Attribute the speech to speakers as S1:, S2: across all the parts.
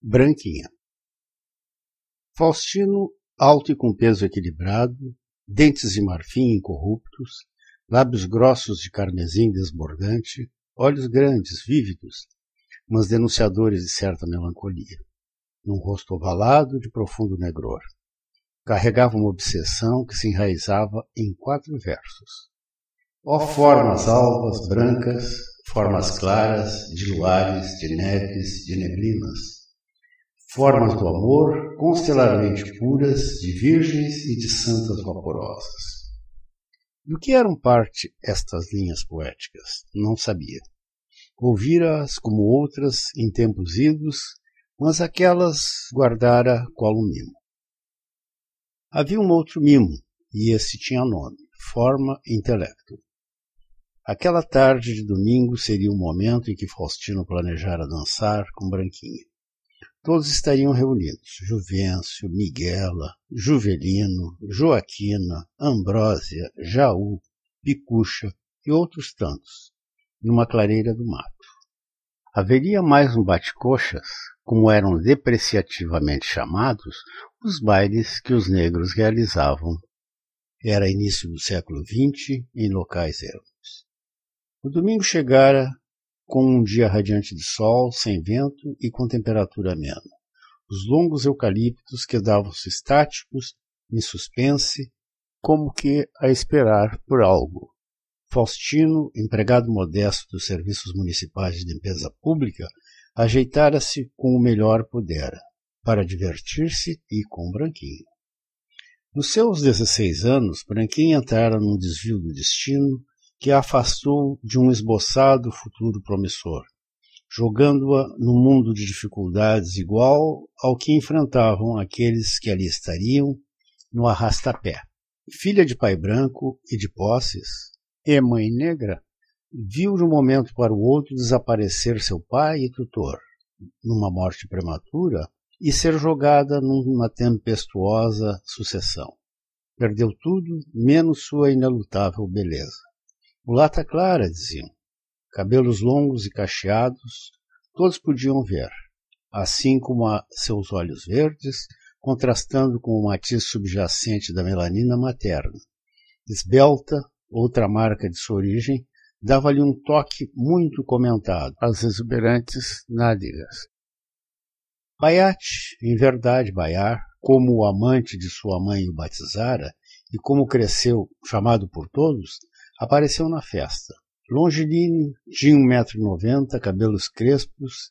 S1: Branquinha. Faustino, alto e com peso equilibrado, dentes de marfim incorruptos, lábios grossos de carmesim desbordante, olhos grandes, vívidos, mas denunciadores de certa melancolia, num rosto ovalado de profundo negror. Carregava uma obsessão que se enraizava em quatro versos. Ó oh, formas alvas, brancas, formas claras, de luares, de neves, de neblinas, formas do amor constelarmente puras, de virgens e de santas vaporosas. Do que eram parte estas linhas poéticas? Não sabia. Ouvira-as como outras em tempos idos, mas aquelas guardara qual um mimo. Havia um outro mimo, e esse tinha nome, forma intelecto. Aquela tarde de domingo seria o momento em que Faustino planejara dançar com Branquinha. Todos estariam reunidos: Juvencio, Miguela, Juvelino, Joaquina, Ambrósia, Jaú, Picucha e outros tantos, numa clareira do mato. Haveria mais um bate-coxas, como eram depreciativamente chamados, os bailes que os negros realizavam. Era início do século XX em locais ermos. O domingo chegara com um dia radiante de sol, sem vento e com temperatura amena. Os longos eucaliptos quedavam-se estáticos, em suspense, como que a esperar por algo. Faustino, empregado modesto dos serviços municipais de limpeza pública, ajeitara-se com o melhor pudera, para divertir-se e com Branquinho. Nos seus 16 anos, Branquinho entrara num desvio do destino que a afastou de um esboçado futuro promissor, jogando-a num mundo de dificuldades igual ao que enfrentavam aqueles que ali estariam no arrastapé. Filha de pai branco e de posses, e mãe negra, viu de um momento para o outro desaparecer seu pai e tutor, numa morte prematura, e ser jogada numa tempestuosa sucessão. Perdeu tudo, menos sua inelutável beleza. Mulata clara, diziam. Cabelos longos e cacheados, todos podiam ver, assim como a seus olhos verdes, contrastando com o matiz subjacente da melanina materna. Esbelta, outra marca de sua origem, dava-lhe um toque muito comentado às exuberantes nádegas. Baiate, em verdade Baiar, como o amante de sua mãe o batizara, e como cresceu, chamado por todos, apareceu na festa. Longilíneo, tinha um metro e noventa, cabelos crespos,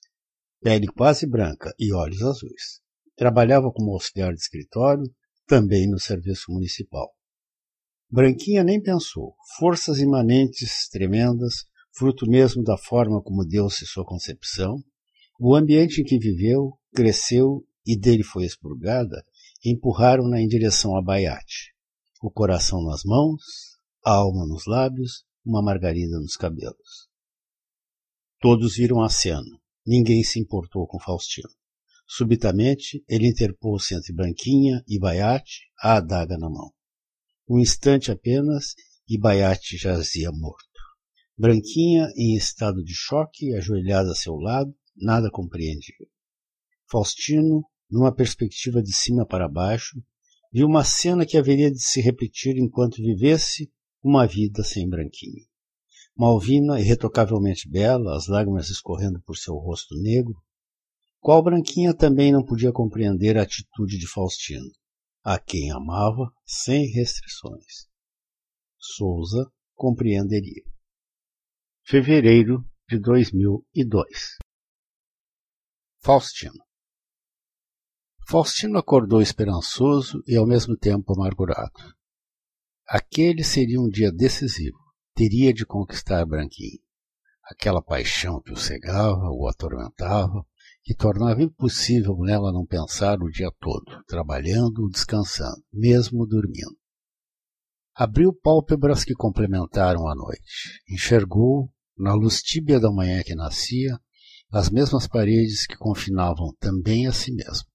S1: pele quase branca e olhos azuis. Trabalhava como auxiliar de escritório, também no serviço municipal. Branquinha nem pensou. Forças imanentes, tremendas, fruto mesmo da forma como deu-se sua concepção, o ambiente em que viveu, cresceu e dele foi expurgada, empurraram-na em direção a Baiate. O coração nas mãos, alma nos lábios, uma margarida nos cabelos. Todos viram a cena. Ninguém se importou com Faustino. Subitamente, ele interpôs-se entre Branquinha e Baiate, a adaga na mão. Um instante apenas, e Baiate jazia morto. Branquinha, em estado de choque, ajoelhada a seu lado, nada compreendia. Faustino, numa perspectiva de cima para baixo, viu uma cena que haveria de se repetir enquanto vivesse uma vida sem branquinho. Malvina, irretocavelmente bela, as lágrimas escorrendo por seu rosto negro, qual branquinha também não podia compreender a atitude de Faustino, a quem amava sem restrições. Souza compreenderia. Fevereiro de 2002 Faustino Faustino acordou esperançoso e ao mesmo tempo amargurado. Aquele seria um dia decisivo. Teria de conquistar Branquinho. Aquela paixão que o cegava, o atormentava, que tornava impossível nela não pensar o dia todo, trabalhando ou descansando, mesmo dormindo. Abriu pálpebras que complementaram a noite. Enxergou, na luz tíbia da manhã que nascia, as mesmas paredes que confinavam também a si mesmo.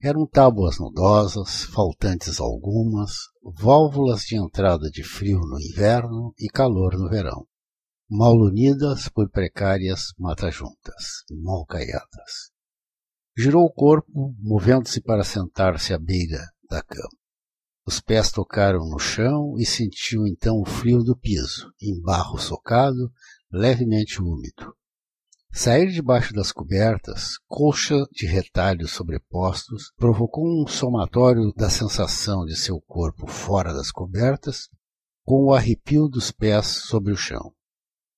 S1: Eram tábuas nudosas, faltantes algumas, válvulas de entrada de frio no inverno e calor no verão, mal unidas por precárias matajuntas, mal caiadas. Girou o corpo, movendo-se para sentar-se à beira da cama. Os pés tocaram no chão e sentiu então o frio do piso, em barro socado, levemente úmido. Sair debaixo das cobertas, colcha de retalhos sobrepostos, provocou um somatório da sensação de seu corpo fora das cobertas, com o arrepio dos pés sobre o chão.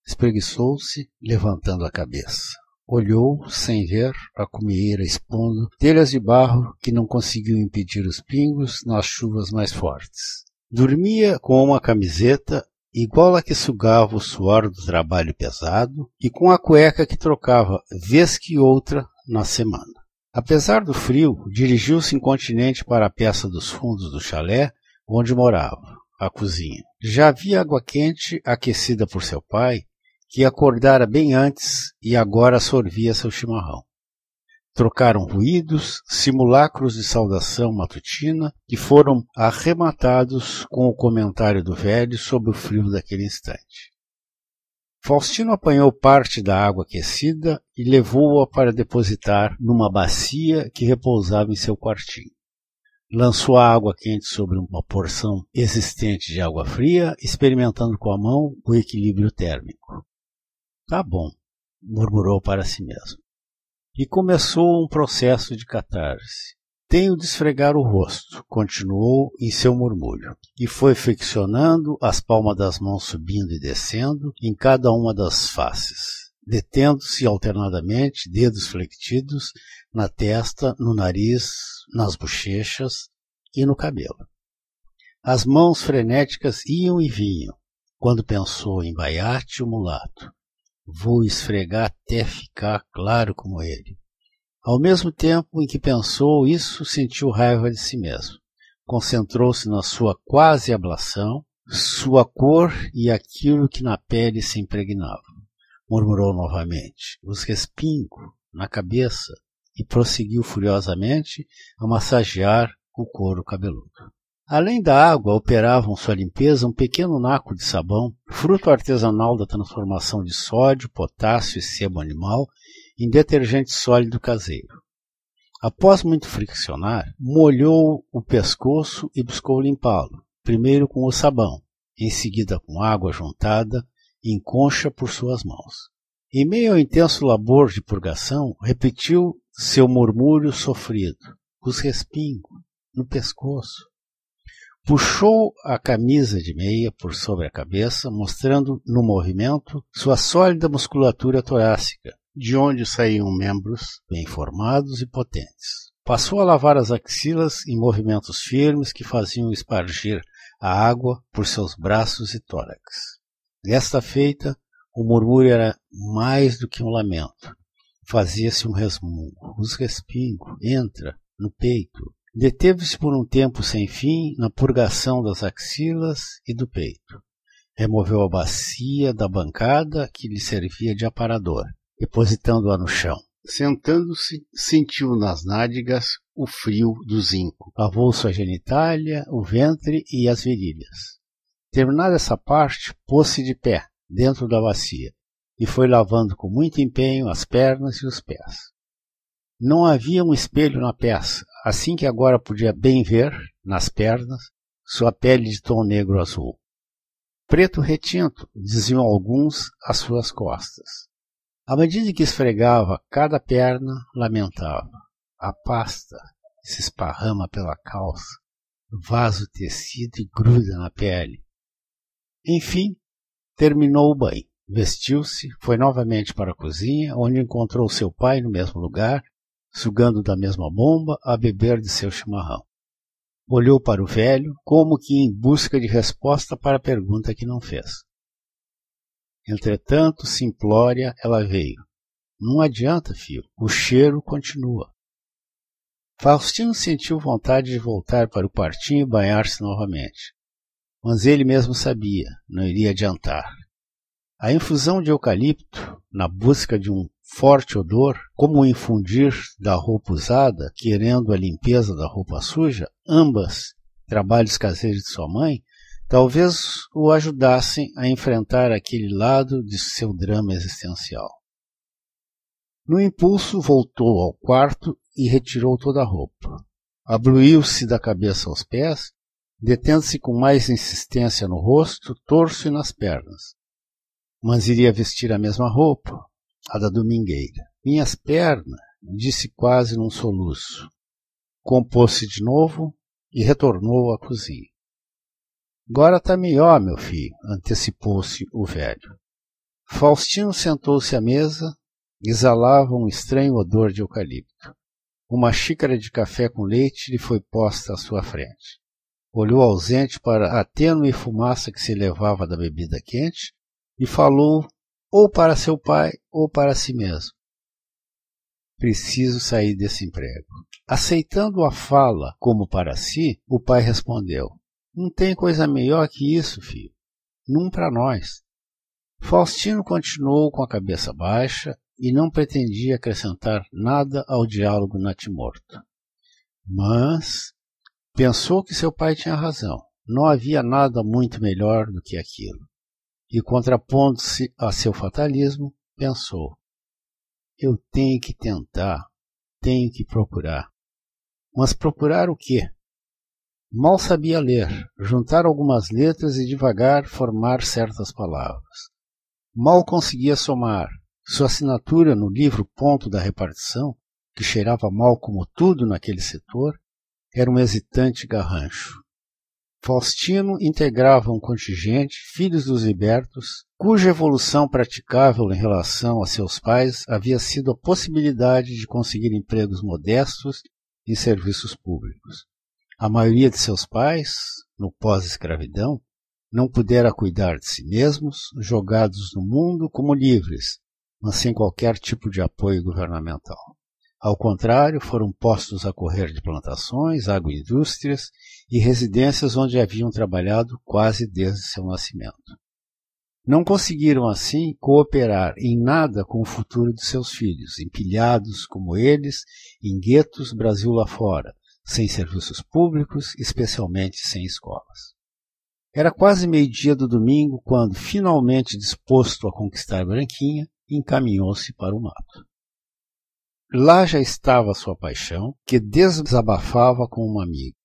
S1: Espreguiçou-se, levantando a cabeça. Olhou, sem ver, a cumieira expondo telhas de barro que não conseguiu impedir os pingos nas chuvas mais fortes. Dormia com uma camiseta igual a que sugava o suor do trabalho pesado e com a cueca que trocava vez que outra na semana. Apesar do frio, dirigiu-se incontinente para a peça dos fundos do chalé onde morava, a cozinha. Já havia água quente aquecida por seu pai que acordara bem antes e agora sorvia seu chimarrão. Trocaram ruídos, simulacros de saudação matutina, que foram arrematados com o comentário do velho sobre o frio daquele instante. Faustino apanhou parte da água aquecida e levou-a para depositar numa bacia que repousava em seu quartinho. Lançou a água quente sobre uma porção existente de água fria, experimentando com a mão o equilíbrio térmico. Tá bom, murmurou para si mesmo. E começou um processo de catarse. Tenho de esfregar o rosto, continuou em seu murmúrio, e foi friccionando as palmas das mãos subindo e descendo em cada uma das faces, detendo-se alternadamente, dedos flexidos, na testa, no nariz, nas bochechas e no cabelo. As mãos frenéticas iam e vinham, quando pensou em Baiate o mulato, Vou esfregar até ficar claro como ele. Ao mesmo tempo em que pensou isso, sentiu raiva de si mesmo. Concentrou-se na sua quase ablação, sua cor e aquilo que na pele se impregnava. Murmurou novamente, os respingos na cabeça, e prosseguiu furiosamente a massagear o couro cabeludo. Além da água, operavam sua limpeza um pequeno naco de sabão, fruto artesanal da transformação de sódio, potássio e sebo animal em detergente sólido caseiro. Após muito friccionar, molhou o pescoço e buscou limpá-lo, primeiro com o sabão, em seguida com água juntada em concha por suas mãos. Em meio ao intenso labor de purgação, repetiu seu murmúrio sofrido, os respingos no pescoço, Puxou a camisa de meia por sobre a cabeça, mostrando no movimento sua sólida musculatura torácica, de onde saíam membros bem formados e potentes. Passou a lavar as axilas em movimentos firmes que faziam espargir a água por seus braços e tórax. Desta feita, o murmúrio era mais do que um lamento. Fazia-se um resmungo. Os respingos, entra, no peito, Deteve-se por um tempo sem fim na purgação das axilas e do peito. Removeu a bacia da bancada que lhe servia de aparador, depositando-a no chão. Sentando-se, sentiu nas nádegas o frio do zinco. Lavou sua genitália, o ventre e as virilhas. Terminada essa parte, pôs-se de pé, dentro da bacia, e foi lavando com muito empenho as pernas e os pés. Não havia um espelho na peça, assim que agora podia bem ver, nas pernas, sua pele de tom negro azul. Preto retinto, diziam alguns, às suas costas. À medida que esfregava cada perna, lamentava. A pasta se esparrama pela calça, vaso tecido e gruda na pele. Enfim, terminou o banho. Vestiu-se, foi novamente para a cozinha, onde encontrou seu pai no mesmo lugar sugando da mesma bomba, a beber de seu chimarrão. Olhou para o velho, como que em busca de resposta para a pergunta que não fez. Entretanto, simplória, ela veio. Não adianta, filho, o cheiro continua. Faustino sentiu vontade de voltar para o quartinho e banhar-se novamente. Mas ele mesmo sabia, não iria adiantar. A infusão de eucalipto, na busca de um forte odor, como o infundir da roupa usada, querendo a limpeza da roupa suja, ambas trabalhos caseiros de sua mãe, talvez o ajudassem a enfrentar aquele lado de seu drama existencial. No impulso, voltou ao quarto e retirou toda a roupa. Abluiu-se da cabeça aos pés, detendo-se com mais insistência no rosto, torso e nas pernas. Mas iria vestir a mesma roupa, a da domingueira. Minhas pernas, disse quase num soluço. Compôs-se de novo e retornou à cozinha. Agora tá melhor, meu filho, antecipou-se o velho. Faustino sentou-se à mesa, exalava um estranho odor de eucalipto. Uma xícara de café com leite lhe foi posta à sua frente. Olhou ausente para a tênue fumaça que se elevava da bebida quente e falou ou para seu pai ou para si mesmo. Preciso sair desse emprego. Aceitando a fala como para si, o pai respondeu: não tem coisa melhor que isso, filho. Num para nós. Faustino continuou com a cabeça baixa e não pretendia acrescentar nada ao diálogo natimorto. Mas pensou que seu pai tinha razão. Não havia nada muito melhor do que aquilo. E contrapondo-se a seu fatalismo, pensou: eu tenho que tentar, tenho que procurar. Mas procurar o quê? Mal sabia ler, juntar algumas letras e devagar formar certas palavras. Mal conseguia somar. Sua assinatura no livro Ponto da Repartição, que cheirava mal como tudo naquele setor, era um hesitante garrancho. Faustino integrava um contingente, filhos dos libertos, cuja evolução praticável em relação a seus pais havia sido a possibilidade de conseguir empregos modestos em serviços públicos. A maioria de seus pais, no pós-escravidão, não pudera cuidar de si mesmos, jogados no mundo como livres, mas sem qualquer tipo de apoio governamental. Ao contrário, foram postos a correr de plantações, agroindústrias e residências onde haviam trabalhado quase desde seu nascimento. Não conseguiram, assim, cooperar em nada com o futuro de seus filhos, empilhados como eles em guetos Brasil lá fora, sem serviços públicos, especialmente sem escolas. Era quase meio-dia do domingo quando, finalmente disposto a conquistar Branquinha, encaminhou-se para o mato. Lá já estava sua paixão, que desabafava com uma amiga.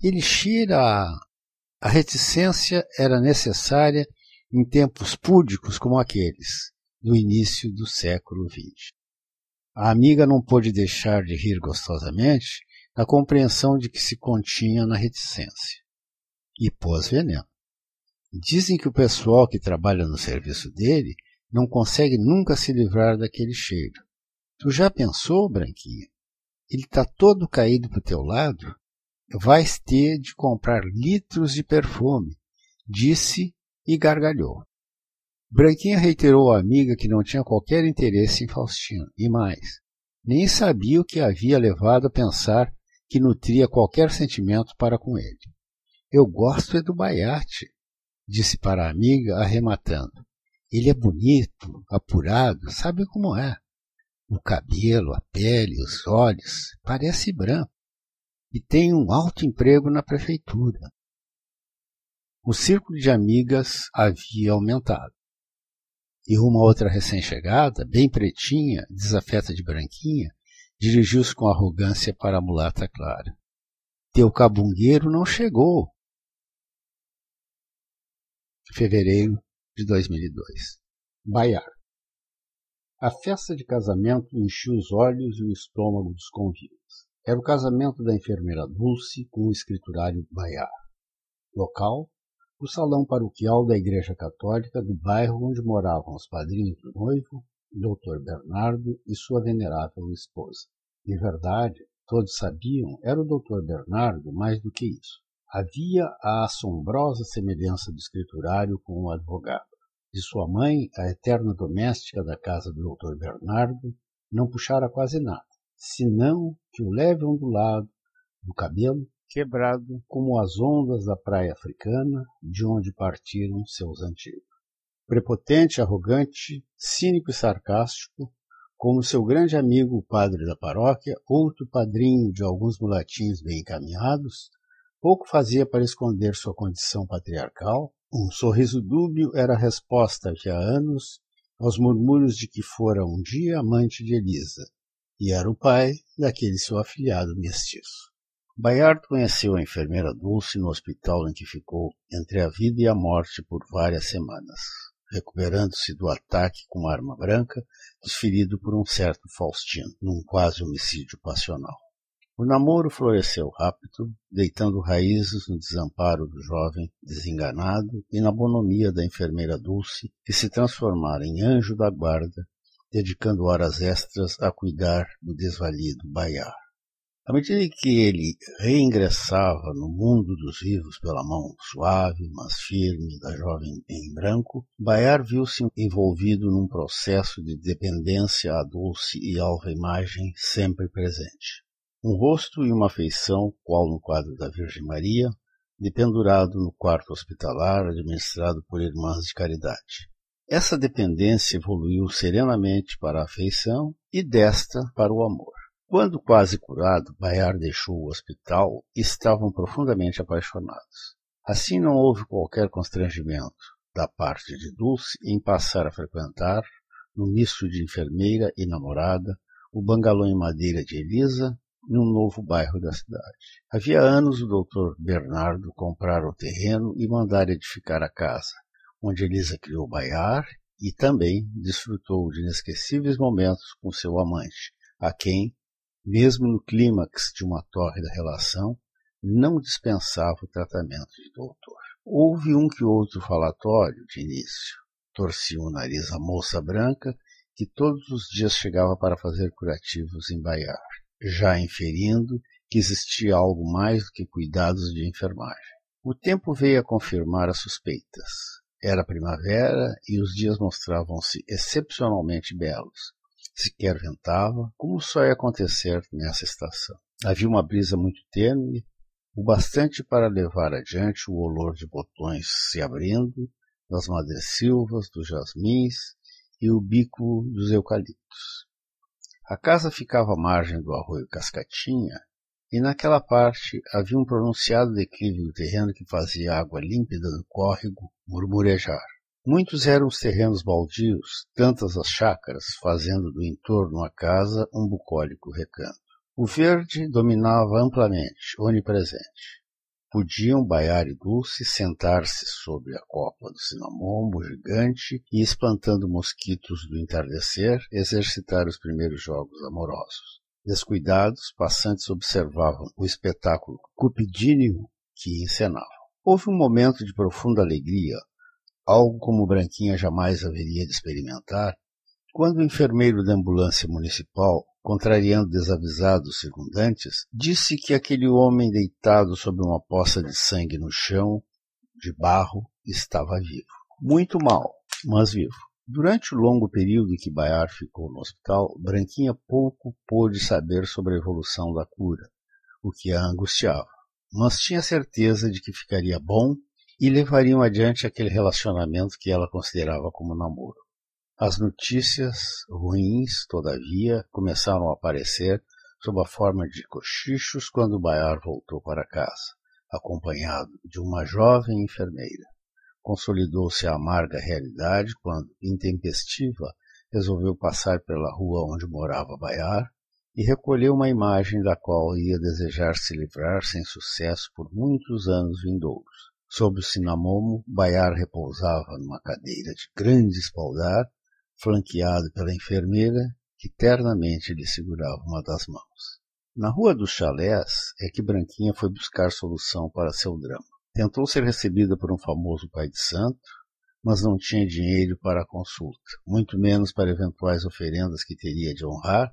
S1: Elixir a, a reticência era necessária em tempos púdicos como aqueles, do início do século XX. A amiga não pôde deixar de rir gostosamente a compreensão de que se continha na reticência. E pôs veneno. Dizem que o pessoal que trabalha no serviço dele não consegue nunca se livrar daquele cheiro. Tu já pensou, Branquinha? Ele está todo caído para o teu lado? Vais ter de comprar litros de perfume, disse e gargalhou. Branquinha reiterou à amiga que não tinha qualquer interesse em Faustino, e mais, nem sabia o que havia levado a pensar que nutria qualquer sentimento para com ele. Eu gosto é do Baiate, disse para a amiga, arrematando. Ele é bonito, apurado, sabe como é. O cabelo, a pele, os olhos, parece branco. E tem um alto emprego na prefeitura. O círculo de amigas havia aumentado. E uma outra recém-chegada, bem pretinha, desafeta de branquinha, Dirigiu-se com arrogância para a mulata clara. Teu cabungueiro não chegou. Fevereiro de 2002. Baiar. A festa de casamento encheu os olhos e o estômago dos convívios. Era o casamento da enfermeira Dulce com o escriturário Baiar. Local: o salão paroquial da Igreja Católica do bairro onde moravam os padrinhos do noivo Dr. Bernardo e sua venerável esposa. De verdade, todos sabiam, era o Dr. Bernardo mais do que isso. Havia a assombrosa semelhança do escriturário com o advogado. De sua mãe, a eterna doméstica da casa do Dr. Bernardo, não puxara quase nada, senão que o leve ondulado do cabelo quebrado como as ondas da praia africana de onde partiram seus antigos prepotente, arrogante, cínico e sarcástico, como seu grande amigo o padre da paróquia, outro padrinho de alguns mulatinhos bem encaminhados, pouco fazia para esconder sua condição patriarcal. Um sorriso dúbio era a resposta havia anos aos murmúrios de que fora um dia amante de Elisa, e era o pai daquele seu afilhado mestiço. Bayard conheceu a enfermeira Dulce no hospital em que ficou entre a vida e a morte por várias semanas, recuperando-se do ataque com arma branca desferido por um certo Faustino, num quase homicídio passional. O namoro floresceu rápido, deitando raízes no desamparo do jovem desenganado e na bonomia da enfermeira Dulce, que se transformara em anjo da guarda, dedicando horas extras a cuidar do desvalido Bayard. À medida que ele reingressava no mundo dos vivos pela mão suave, mas firme da jovem em branco, Bayard viu-se envolvido num processo de dependência à doce e alva imagem sempre presente um rosto e uma feição, qual no quadro da Virgem Maria, dependurado no quarto hospitalar administrado por irmãs de caridade. Essa dependência evoluiu serenamente para a afeição e desta para o amor. Quando quase curado, Bayard deixou o hospital e estavam profundamente apaixonados. Assim não houve qualquer constrangimento da parte de Dulce em passar a frequentar, no misto de enfermeira e namorada, o bangalô em madeira de Elisa num novo bairro da cidade. Havia anos o doutor Bernardo comprara o terreno e mandara edificar a casa, onde Elisa criou baiar e também desfrutou de inesquecíveis momentos com seu amante, a quem, mesmo no clímax de uma tórrida relação, não dispensava o tratamento de doutor. Houve um que outro falatório de início. Torcia o nariz a moça branca, que todos os dias chegava para fazer curativos em Baiar já inferindo que existia algo mais do que cuidados de enfermagem. O tempo veio a confirmar as suspeitas. Era primavera e os dias mostravam-se excepcionalmente belos. Sequer ventava, como só ia acontecer nessa estação. Havia uma brisa muito tênue, o bastante para levar adiante o olor de botões se abrindo, das madressilvas, dos jasmins e o bico dos eucaliptos. A casa ficava à margem do arroio Cascatinha, e naquela parte havia um pronunciado declive do terreno que fazia a água límpida do córrego murmurejar. Muitos eram os terrenos baldios, tantas as chácaras, fazendo do entorno a casa um bucólico recanto. O verde dominava amplamente, onipresente. Podiam Baiar e Dulce sentar-se sobre a copa do cinamomo gigante e, espantando mosquitos do entardecer, exercitar os primeiros jogos amorosos. Descuidados, passantes observavam o espetáculo cupidíneo que encenavam. Houve um momento de profunda alegria, algo como Branquinha jamais haveria de experimentar, quando o enfermeiro da ambulância municipal contrariando desavisados circundantes, disse que aquele homem deitado sobre uma poça de sangue no chão, de barro, estava vivo. Muito mal, mas vivo. Durante o longo período em que Bayard ficou no hospital, Branquinha pouco pôde saber sobre a evolução da cura, o que a angustiava. Mas tinha certeza de que ficaria bom e levariam adiante aquele relacionamento que ela considerava como namoro. As notícias ruins, todavia, começaram a aparecer sob a forma de cochichos quando Bayard voltou para casa, acompanhado de uma jovem enfermeira. Consolidou-se a amarga realidade quando, intempestiva, resolveu passar pela rua onde morava Bayard e recolheu uma imagem da qual ia desejar se livrar sem sucesso por muitos anos vindouros. Sob o cinamomo, Bayard repousava numa cadeira de grande espaldar flanqueado pela enfermeira que ternamente lhe segurava uma das mãos. Na rua dos chalés é que Branquinha foi buscar solução para seu drama. Tentou ser recebida por um famoso pai de santo, mas não tinha dinheiro para a consulta, muito menos para eventuais oferendas que teria de honrar,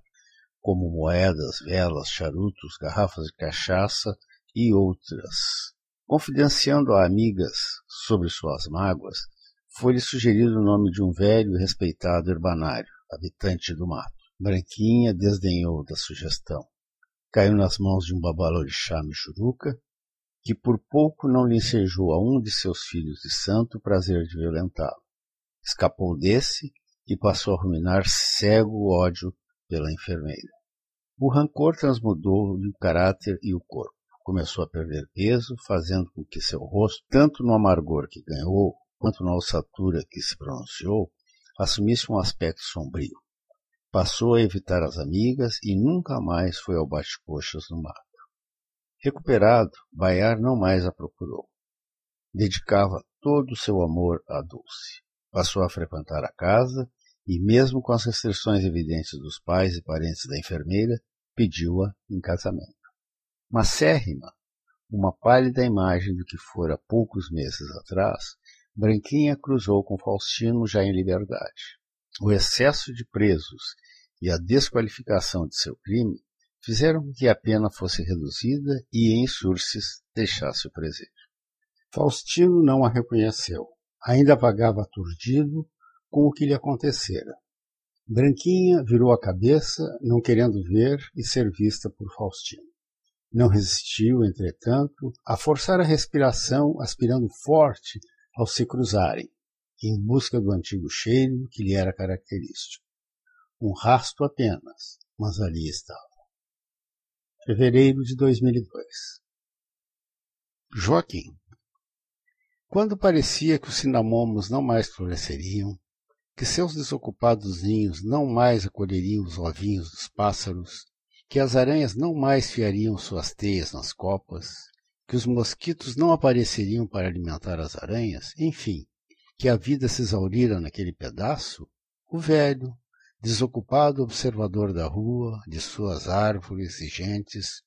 S1: como moedas, velas, charutos, garrafas de cachaça e outras. Confidenciando a amigas sobre suas mágoas, foi-lhe sugerido o nome de um velho e respeitado herbanário, habitante do mato. Branquinha desdenhou da sugestão. Caiu nas mãos de um babalorixá Michuruca, que por pouco não lhe ensejou a um de seus filhos de santo o prazer de violentá-lo. Escapou desse e passou a ruminar cego ódio pela enfermeira. O rancor transmudou-lhe o caráter e o corpo. Começou a perder peso, fazendo com que seu rosto, tanto no amargor que ganhou, quanto na ossatura que se pronunciou, assumisse um aspecto sombrio. Passou a evitar as amigas e nunca mais foi ao bate-coxas no mato. Recuperado, Baiar não mais a procurou. Dedicava todo o seu amor à Dulce. Passou a frequentar a casa e, mesmo com as restrições evidentes dos pais e parentes da enfermeira, pediu-a em casamento. Macérrima, uma pálida imagem do que fora poucos meses atrás, Branquinha cruzou com Faustino já em liberdade. O excesso de presos e a desqualificação de seu crime fizeram que a pena fosse reduzida e em Surces deixasse o presídio. Faustino não a reconheceu. Ainda vagava aturdido com o que lhe acontecera. Branquinha virou a cabeça, não querendo ver e ser vista por Faustino. Não resistiu, entretanto, a forçar a respiração, aspirando forte ao se cruzarem, em busca do antigo cheiro que lhe era característico. Um rasto apenas, mas ali estava. Fevereiro de 2002 Joaquim Quando parecia que os cinamomos não mais floresceriam, que seus desocupados ninhos não mais acolheriam os ovinhos dos pássaros, que as aranhas não mais fiariam suas teias nas copas, que os mosquitos não apareceriam para alimentar as aranhas, enfim, que a vida se exaurira naquele pedaço, o velho, desocupado observador da rua, de suas árvores e gentes,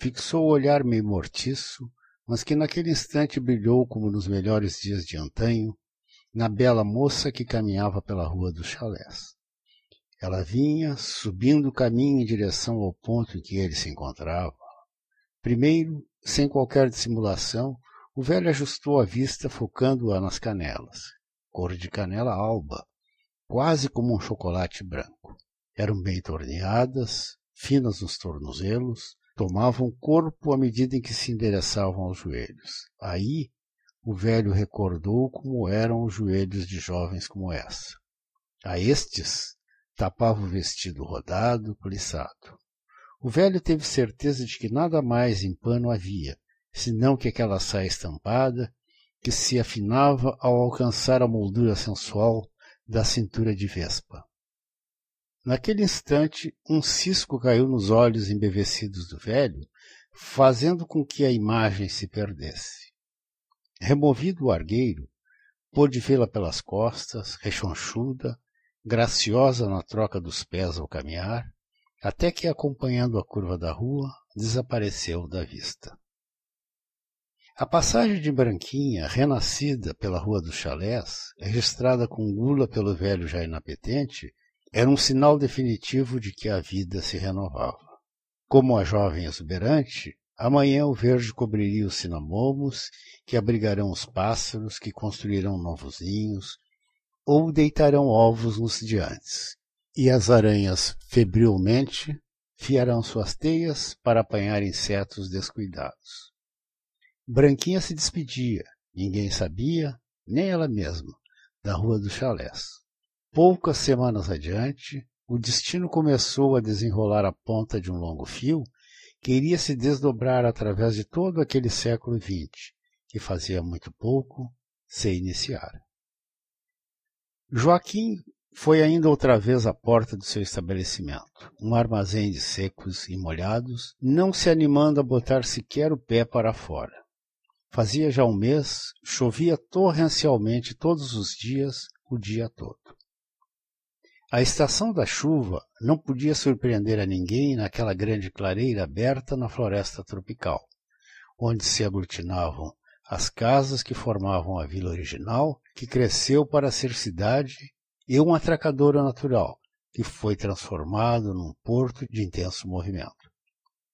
S1: fixou o olhar meio mortiço, mas que naquele instante brilhou como nos melhores dias de antanho, na bela moça que caminhava pela rua dos chalés. Ela vinha subindo o caminho em direção ao ponto em que ele se encontrava. Primeiro, sem qualquer dissimulação, o velho ajustou a vista, focando-a nas canelas, cor de canela alba, quase como um chocolate branco. Eram bem torneadas, finas nos tornozelos, tomavam corpo à medida em que se endereçavam aos joelhos. Aí, o velho recordou como eram os joelhos de jovens como essa. A estes tapava o vestido rodado, plissado. O velho teve certeza de que nada mais em pano havia, senão que aquela saia estampada, que se afinava ao alcançar a moldura sensual da cintura de vespa. Naquele instante, um cisco caiu nos olhos embevecidos do velho, fazendo com que a imagem se perdesse. Removido o argueiro, pôde vê-la pelas costas, rechonchuda, graciosa na troca dos pés ao caminhar, até que, acompanhando a curva da rua, desapareceu da vista. A passagem de Branquinha, renascida pela Rua dos Chalés, registrada com gula pelo velho já inapetente, era um sinal definitivo de que a vida se renovava. Como a jovem exuberante, amanhã o verde cobriria os cinamomos, que abrigarão os pássaros, que construirão novos ninhos, ou deitarão ovos nos diantes, e as aranhas, febrilmente, fiarão suas teias para apanhar insetos descuidados. Branquinha se despedia, ninguém sabia, nem ela mesma, da Rua dos Chalés. Poucas semanas adiante, o destino começou a desenrolar a ponta de um longo fio que iria se desdobrar através de todo aquele século XX, que fazia muito pouco se iniciar. Joaquim foi ainda outra vez à porta do seu estabelecimento, um armazém de secos e molhados, não se animando a botar sequer o pé para fora. Fazia já um mês, chovia torrencialmente todos os dias, o dia todo. A estação da chuva não podia surpreender a ninguém naquela grande clareira aberta na floresta tropical, onde se aglutinavam as casas que formavam a vila original, que cresceu para ser cidade e um atracadouro natural, que foi transformado num porto de intenso movimento.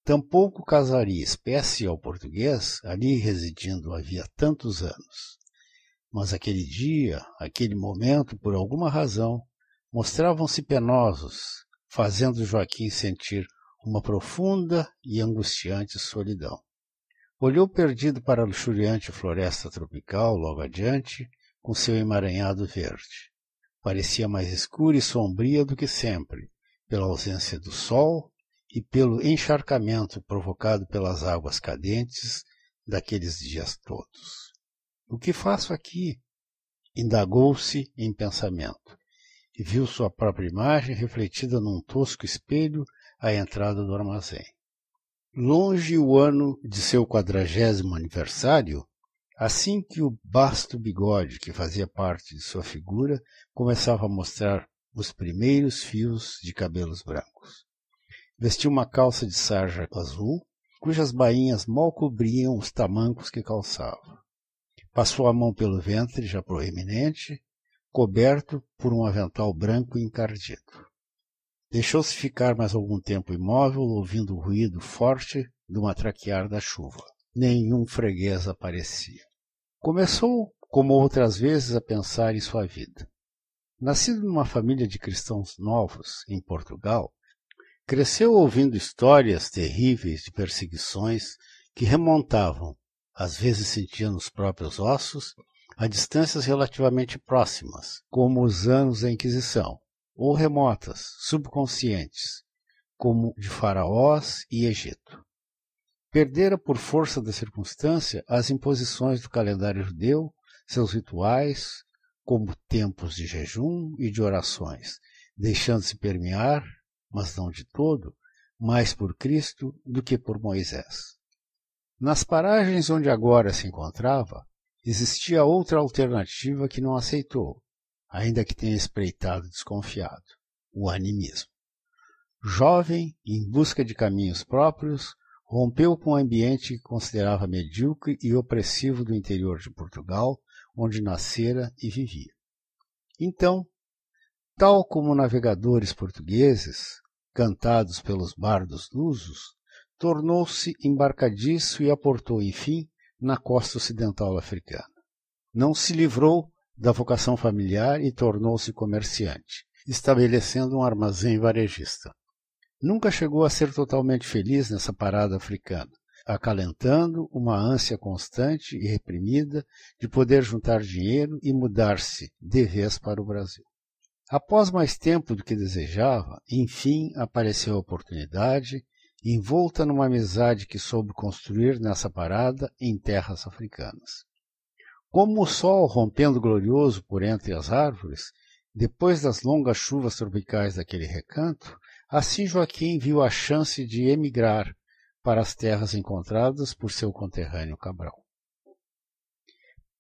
S1: Tampouco casaria espécie ao português, ali residindo havia tantos anos. Mas aquele dia, aquele momento, por alguma razão, mostravam-se penosos, fazendo Joaquim sentir uma profunda e angustiante solidão. Olhou perdido para a luxuriante floresta tropical logo adiante, com seu emaranhado verde parecia mais escura e sombria do que sempre, pela ausência do sol e pelo encharcamento provocado pelas águas cadentes daqueles dias todos. O que faço aqui? Indagou-se em pensamento, e viu sua própria imagem refletida num tosco espelho à entrada do armazém. Longe o ano de seu quadragésimo aniversário, assim que o basto bigode que fazia parte de sua figura começava a mostrar os primeiros fios de cabelos brancos. Vestia uma calça de sarja azul, cujas bainhas mal cobriam os tamancos que calçava. Passou a mão pelo ventre já proeminente, coberto por um avental branco encardido. Deixou-se ficar mais algum tempo imóvel, ouvindo o ruído forte do matraquear da chuva. Nenhum freguês aparecia. Começou, como outras vezes, a pensar em sua vida. Nascido numa família de cristãos novos em Portugal, cresceu ouvindo histórias terríveis de perseguições que remontavam, às vezes sentia nos próprios ossos, a distâncias relativamente próximas, como os anos da Inquisição, ou remotas, subconscientes, como de Faraós e Egito. Perdera por força da circunstância as imposições do calendário judeu, seus rituais, como tempos de jejum e de orações, deixando-se permear, mas não de todo, mais por Cristo do que por Moisés. Nas paragens onde agora se encontrava, existia outra alternativa que não aceitou, ainda que tenha espreitado desconfiado: o animismo. Jovem, em busca de caminhos próprios, rompeu com o ambiente que considerava medíocre e opressivo do interior de Portugal onde nascera e vivia. Então, tal como navegadores portugueses, cantados pelos bardos lusos, tornou-se embarcadiço e aportou, enfim, na costa ocidental africana. Não se livrou da vocação familiar e tornou-se comerciante, estabelecendo um armazém varejista. Nunca chegou a ser totalmente feliz nessa parada africana, acalentando uma ânsia constante e reprimida de poder juntar dinheiro e mudar-se de vez para o Brasil. Após mais tempo do que desejava, enfim apareceu a oportunidade, envolta numa amizade que soube construir nessa parada em terras africanas. Como o sol rompendo glorioso por entre as árvores, depois das longas chuvas tropicais daquele recanto, assim Joaquim viu a chance de emigrar para as terras encontradas por seu conterrâneo Cabral.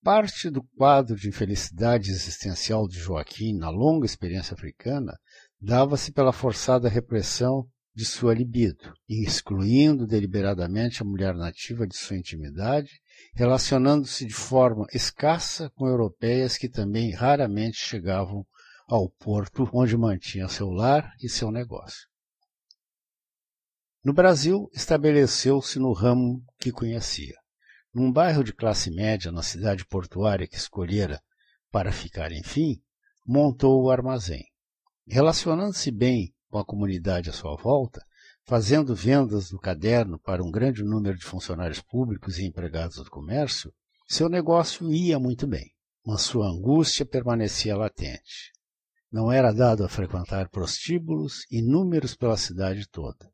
S1: Parte do quadro de infelicidade existencial de Joaquim na longa experiência africana dava-se pela forçada repressão de sua libido, excluindo deliberadamente a mulher nativa de sua intimidade, relacionando-se de forma escassa com europeias que também raramente chegavam ao porto onde mantinha seu lar e seu negócio. No Brasil, estabeleceu-se no ramo que conhecia. Num bairro de classe média na cidade portuária que escolhera para ficar, enfim, montou o armazém. Relacionando-se bem com a comunidade à sua volta, fazendo vendas do caderno para um grande número de funcionários públicos e empregados do comércio, seu negócio ia muito bem, mas sua angústia permanecia latente. Não era dado a frequentar prostíbulos inúmeros pela cidade toda.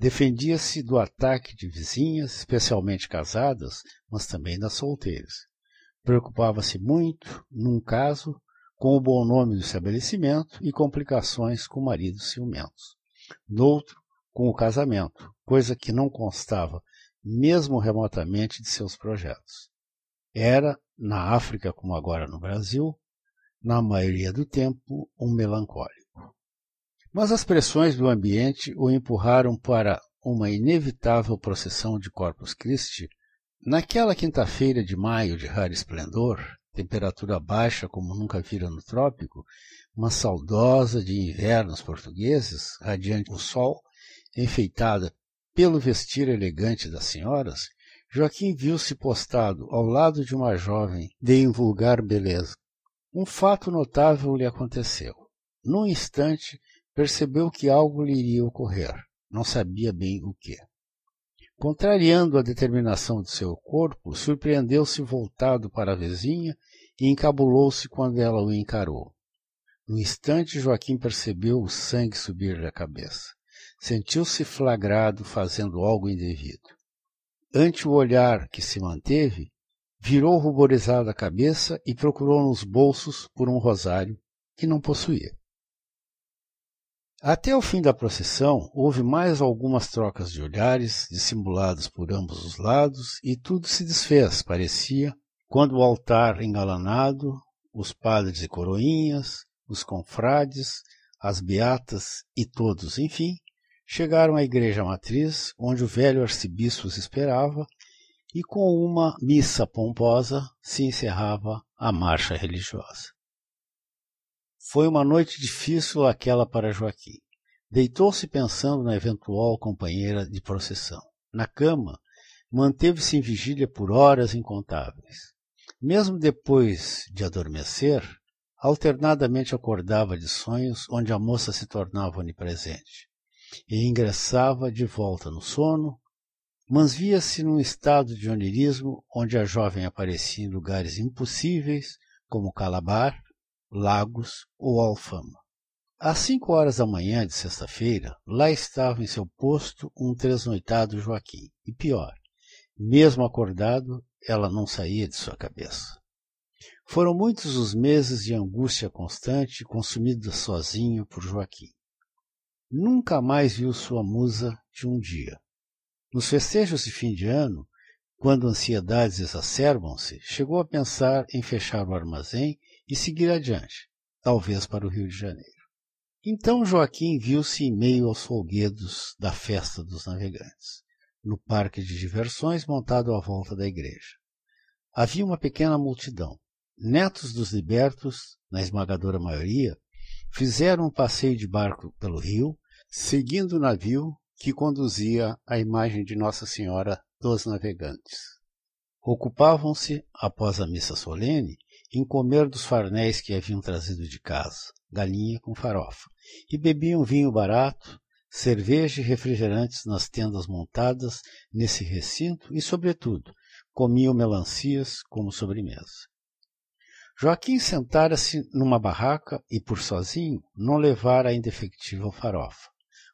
S1: Defendia-se do ataque de vizinhas, especialmente casadas, mas também das solteiras. Preocupava-se muito, num caso, com o bom nome do estabelecimento e complicações com maridos ciumentos. Noutro, com o casamento, coisa que não constava, mesmo remotamente, de seus projetos. Era, na África como agora no Brasil, na maioria do tempo, um melancólico. Mas as pressões do ambiente o empurraram para uma inevitável procissão de Corpus Christi. Naquela quinta-feira de maio de raro esplendor, temperatura baixa como nunca vira no trópico, uma saudosa de invernos portugueses, radiante o sol, enfeitada pelo vestir elegante das senhoras, Joaquim viu-se postado ao lado de uma jovem de invulgar beleza. Um fato notável lhe aconteceu. Num instante, percebeu que algo lhe iria ocorrer. Não sabia bem o que. Contrariando a determinação de seu corpo, surpreendeu-se voltado para a vizinha e encabulou-se quando ela o encarou. No instante, Joaquim percebeu o sangue subir da cabeça. Sentiu-se flagrado fazendo algo indevido. Ante o olhar que se manteve, virou ruborizado a cabeça e procurou nos bolsos por um rosário, que não possuía. Até o fim da procissão, houve mais algumas trocas de olhares, dissimulados por ambos os lados, e tudo se desfez, parecia, quando o altar engalanado, os padres e coroinhas, os confrades, as beatas e todos, enfim, chegaram à igreja matriz, onde o velho arcebispo os esperava, e com uma missa pomposa se encerrava a marcha religiosa. Foi uma noite difícil aquela para Joaquim. Deitou-se pensando na eventual companheira de procissão. Na cama, manteve-se em vigília por horas incontáveis. Mesmo depois de adormecer, alternadamente acordava de sonhos onde a moça se tornava onipresente e ingressava de volta no sono, mas via-se num estado de onirismo onde a jovem aparecia em lugares impossíveis como Calabar, Lagos ou Alfama. Às cinco horas da manhã de sexta-feira, lá estava em seu posto um tresnoitado Joaquim. E pior, mesmo acordado, ela não saía de sua cabeça. Foram muitos os meses de angústia constante consumida sozinho por Joaquim. Nunca mais viu sua musa de um dia. Nos festejos de fim de ano, quando ansiedades exacerbam-se, chegou a pensar em fechar o armazém e seguir adiante, talvez para o Rio de Janeiro. Então Joaquim viu-se em meio aos folguedos da festa dos navegantes, no parque de diversões montado à volta da igreja. Havia uma pequena multidão. Netos dos libertos, na esmagadora maioria, fizeram um passeio de barco pelo rio, seguindo o navio que conduzia a imagem de Nossa Senhora dos Navegantes. Ocupavam-se, após a missa solene, em comer dos farnéis que haviam trazido de casa, galinha com farofa, e bebiam vinho barato, cerveja e refrigerantes nas tendas montadas nesse recinto e, sobretudo, comiam melancias como sobremesa. Joaquim sentara-se numa barraca e, por sozinho, não levara a indefectível farofa.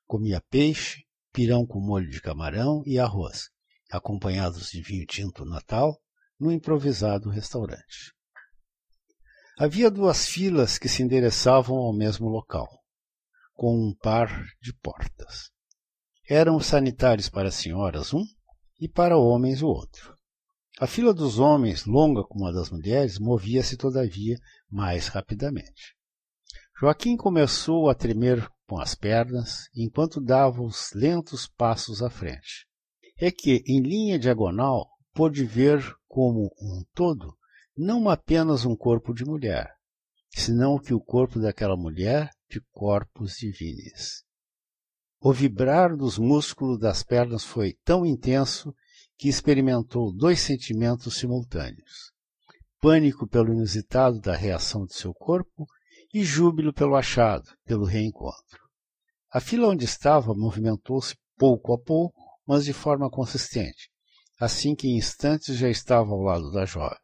S1: Comia peixe, pirão com molho de camarão e arroz, acompanhados de vinho tinto natal, no improvisado restaurante. Havia duas filas que se endereçavam ao mesmo local, com um par de portas. Eram os sanitários para as senhoras um e para homens o outro. A fila dos homens, longa como a das mulheres, movia-se todavia mais rapidamente. Joaquim começou a tremer com as pernas enquanto dava os lentos passos à frente. É que, em linha diagonal, pôde ver como um todo não apenas um corpo de mulher, senão que o corpo daquela mulher de corpos divinis. O vibrar dos músculos das pernas foi tão intenso que experimentou dois sentimentos simultâneos: pânico pelo inusitado da reação de seu corpo e júbilo pelo achado, pelo reencontro. A fila onde estava movimentou-se pouco a pouco, mas de forma consistente, assim que em instantes já estava ao lado da jovem.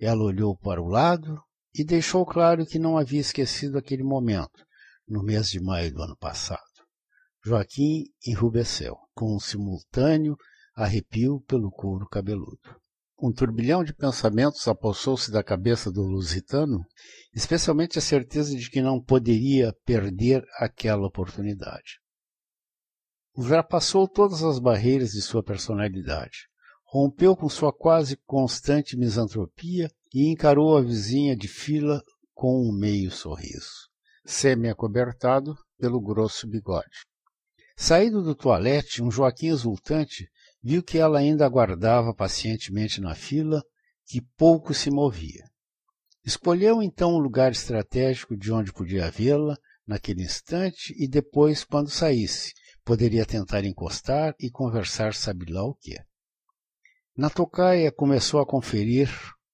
S1: Ela olhou para o lado e deixou claro que não havia esquecido aquele momento, no mês de maio do ano passado. Joaquim enrubesceu, com um simultâneo arrepio pelo couro cabeludo. Um turbilhão de pensamentos apossou-se da cabeça do lusitano, especialmente a certeza de que não poderia perder aquela oportunidade. Ultrapassou todas as barreiras de sua personalidade rompeu com sua quase constante misantropia e encarou a vizinha de fila com um meio sorriso, semi-acobertado pelo grosso bigode. Saído do toalete, um Joaquim exultante viu que ela ainda aguardava pacientemente na fila, que pouco se movia. Escolheu então um lugar estratégico de onde podia vê-la naquele instante e depois, quando saísse, poderia tentar encostar e conversar sabe lá o que. Na tocaia começou a conferir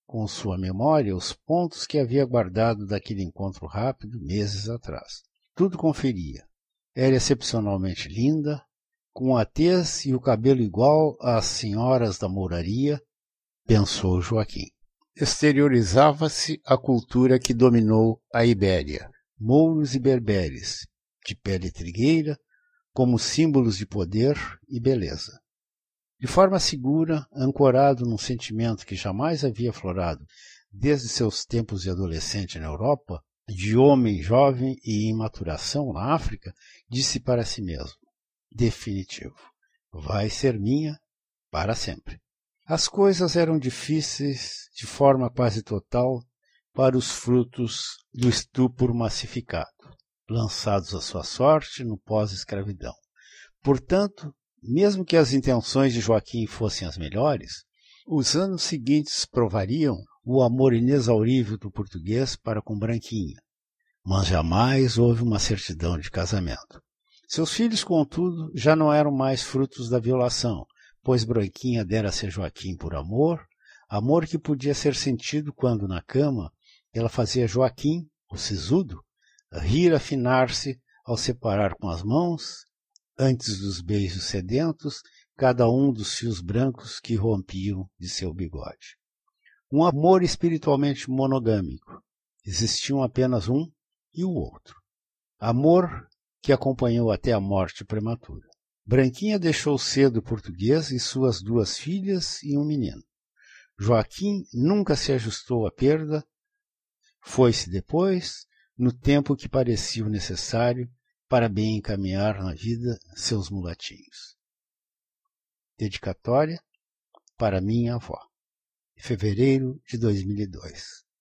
S1: com sua memória os pontos que havia guardado daquele encontro rápido meses atrás. Tudo conferia. Era excepcionalmente linda, com a tez e o cabelo igual às senhoras da mouraria, pensou Joaquim. Exteriorizava-se a cultura que dominou a Ibéria, mouros e berberes, de pele trigueira, como símbolos de poder e beleza. De forma segura, ancorado num sentimento que jamais havia aflorado desde seus tempos de adolescente na Europa, de homem jovem e em maturação na África, disse para si mesmo: definitivo, vai ser minha para sempre. As coisas eram difíceis de forma quase total para os frutos do estupro massificado, lançados à sua sorte no pós-escravidão. Portanto, mesmo que as intenções de Joaquim fossem as melhores, os anos seguintes provariam o amor inexaurível do português para com Branquinha, mas jamais houve uma certidão de casamento. Seus filhos, contudo, já não eram mais frutos da violação, pois Branquinha dera a ser Joaquim por amor, amor que podia ser sentido quando, na cama, ela fazia Joaquim, o sisudo, rir afinar-se ao separar com as mãos, antes dos beijos sedentos, cada um dos fios brancos que rompiam de seu bigode. Um amor espiritualmente monogâmico. Existiam apenas um e o outro. Amor que acompanhou até a morte prematura. Branquinha deixou cedo o português e suas duas filhas e um menino. Joaquim nunca se ajustou à perda, foi-se depois, no tempo que parecia necessário para bem encaminhar na vida seus mulatinhos. Dedicatória para minha avó, fevereiro de 2002.